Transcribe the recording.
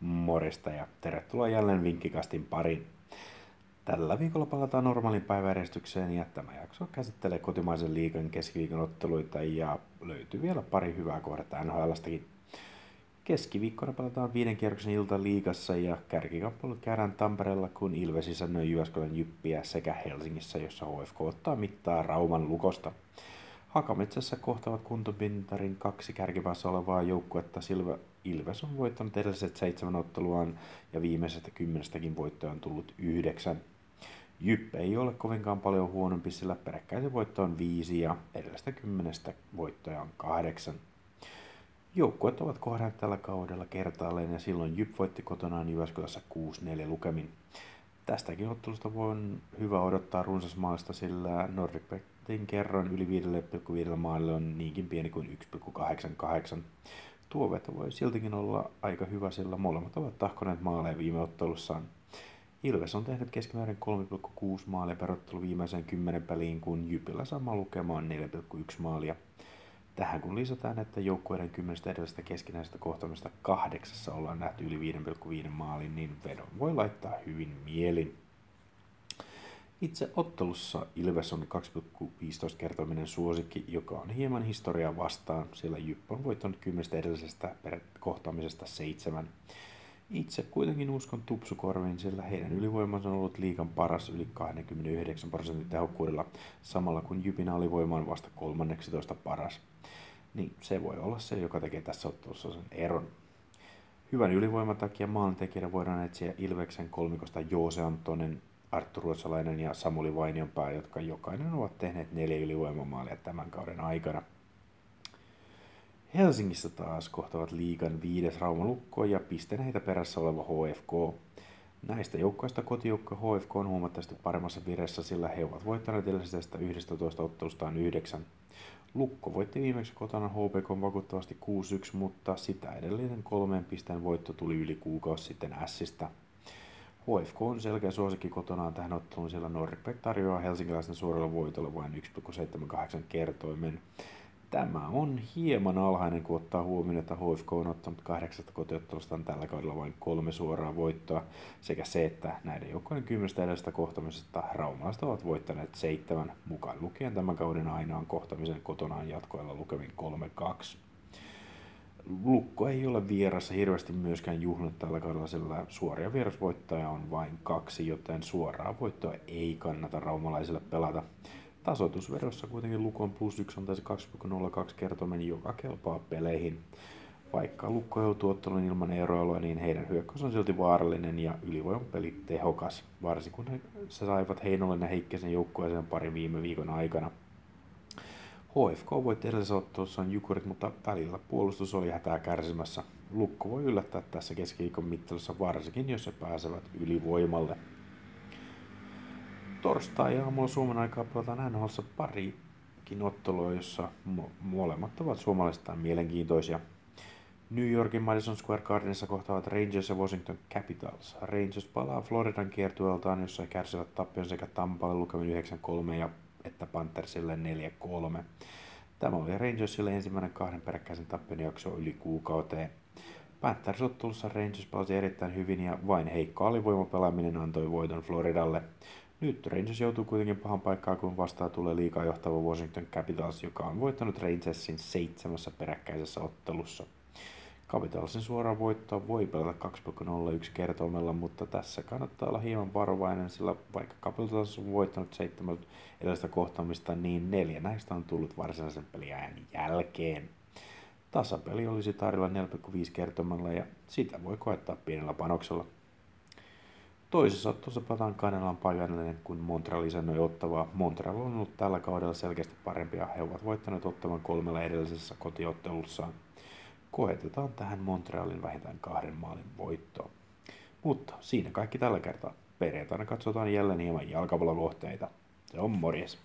Morista ja tervetuloa jälleen vinkkikastin pariin. Tällä viikolla palataan normaalin päiväjärjestykseen ja tämä jakso käsittelee kotimaisen liikan keskiviikon otteluita ja löytyy vielä pari hyvää kohdetta NHLstakin. Keskiviikkona palataan viiden kierroksen ilta liigassa ja kärkikappelut käydään Tampereella, kun Ilves isännöi Jyväskylän jyppiä sekä Helsingissä, jossa HFK ottaa mittaa Rauman lukosta. Hakametsässä kohtaavat kuntopintarin kaksi kärkipäässä olevaa joukkuetta Silva Ilves on voittanut edelliset seitsemän otteluaan ja viimeisestä kymmenestäkin voittoja on tullut yhdeksän. Jypp ei ole kovinkaan paljon huonompi, sillä peräkkäisen voitto on viisi ja edellisestä kymmenestä voittoja on kahdeksan. Joukkueet ovat kohdanneet tällä kaudella kertaalleen ja silloin Jyp voitti kotonaan Jyväskylässä 6-4 lukemin. Tästäkin ottelusta on hyvä odottaa runsasmaalista, sillä Nordic Bettin kerroin yli 5,5 maalille on niinkin pieni kuin 1,88. Tuo veto voi siltikin olla aika hyvä, sillä molemmat ovat tahkoneet maaleja viime ottelussaan. Ilves on tehnyt keskimäärin 3,6 maalia per ottelu viimeiseen 10 peliin, kun Jypillä sama lukema on 4,1 maalia. Tähän kun lisätään, että joukkueiden kymmenestä edellisestä keskinäisestä kohtaamista kahdeksassa ollaan nähty yli 5,5 maalin, niin vedon voi laittaa hyvin mielin. Itse ottelussa Ilves on 2,15 kertoiminen suosikki, joka on hieman historiaa vastaan, sillä Jypp on voittanut kymmenestä edellisestä kohtaamisesta seitsemän. Itse kuitenkin uskon tupsukorviin, sillä heidän ylivoimansa on ollut liikan paras yli 29 prosentin tehokkuudella, samalla kun Jypin alivoima on vasta 13 paras. Niin se voi olla se, joka tekee tässä ottelussa sen eron. Hyvän ylivoiman takia maalintekijänä voidaan etsiä Ilveksen kolmikosta Joose Antonen, Arttu Ruotsalainen ja Samuli Vainionpää, jotka jokainen ovat tehneet neljä ylivoimamaalia tämän kauden aikana. Helsingissä taas kohtavat liikan viides Raumalukko ja pisteneitä perässä oleva HFK. Näistä joukkoista kotijoukko HFK on huomattavasti paremmassa vireessä, sillä he ovat voittaneet edellisestä 11 ottelustaan yhdeksän. Lukko voitti viimeksi kotona HPK vakuuttavasti 6-1, mutta sitä edellinen kolmen pisteen voitto tuli yli kuukausi sitten Sistä. HFK on selkeä suosikki kotonaan tähän otteluun, sillä Norrbeck tarjoaa helsinkiläisten suoralla voitolla vain 1,78 kertoimen. Tämä on hieman alhainen, kun ottaa huomioon, että HFK on ottanut kahdeksasta kotiottelustaan tällä kaudella vain kolme suoraa voittoa, sekä se, että näiden joukkojen kymmenestä edellisestä kohtamisesta raumalaiset ovat voittaneet seitsemän, mukaan lukien tämän kauden ainoan kohtamisen kotonaan jatkoilla lukemin 3-2. Lukko ei ole vierassa hirveästi myöskään juhlinut tällä kaudella, sillä suoria vierasvoittoja on vain kaksi, joten suoraa voittoa ei kannata raumalaisille pelata. Tasoitusvedossa kuitenkin Lukon plus 1 on tässä 2,02 kertomen, joka kelpaa peleihin. Vaikka Lukko joutuu ottelun ilman eroilua, niin heidän hyökkäys on silti vaarallinen ja ylivoiman peli tehokas, varsinkin kun he saivat Heinolen ja Heikkisen joukkueeseen pari viime viikon aikana. HFK voitti edellisessä ottelussaan Jukurit, mutta välillä puolustus oli hätää kärsimässä. Lukko voi yllättää tässä keskiviikon mittelussa varsinkin, jos he pääsevät ylivoimalle torstai-aamulla Suomen aikaa pelataan nhl parikin ottelua, jossa mo- molemmat ovat suomalaistaan mielenkiintoisia. New Yorkin Madison Square Gardenissa kohtaavat Rangers ja Washington Capitals. Rangers palaa Floridan kiertueeltaan, jossa he kärsivät tappion sekä Tampalle lukemin 9-3 ja että Panthersille 4-3. Tämä oli Rangersille ensimmäinen kahden peräkkäisen tappion jakso yli kuukauteen. Panthers-ottelussa Rangers palasi erittäin hyvin ja vain heikko alivoimapelaaminen antoi voiton Floridalle. Nyt Rangers joutuu kuitenkin pahan paikkaan, kun vastaan tulee liikaa johtava Washington Capitals, joka on voittanut Rangersin seitsemässä peräkkäisessä ottelussa. Capitalsin suora voitto voi pelata 2,01 kertoimella, mutta tässä kannattaa olla hieman varovainen, sillä vaikka Capitals on voittanut seitsemän edellistä kohtaamista, niin neljä näistä on tullut varsinaisen pelin jälkeen. Tasapeli olisi tarjolla 4,5 kertomalla ja sitä voi koettaa pienellä panoksella. Toisessa ottelussa pelataan Kanelan paikallinen, kun Montreal isännöi ottavaa. Montreal on ollut tällä kaudella selkeästi parempia. He ovat voittaneet ottavan kolmella edellisessä kotiottelussaan. Koetetaan tähän Montrealin vähintään kahden maalin voittoon. Mutta siinä kaikki tällä kertaa. Perjantaina katsotaan jälleen hieman jalkapallokohteita. Se on morjes.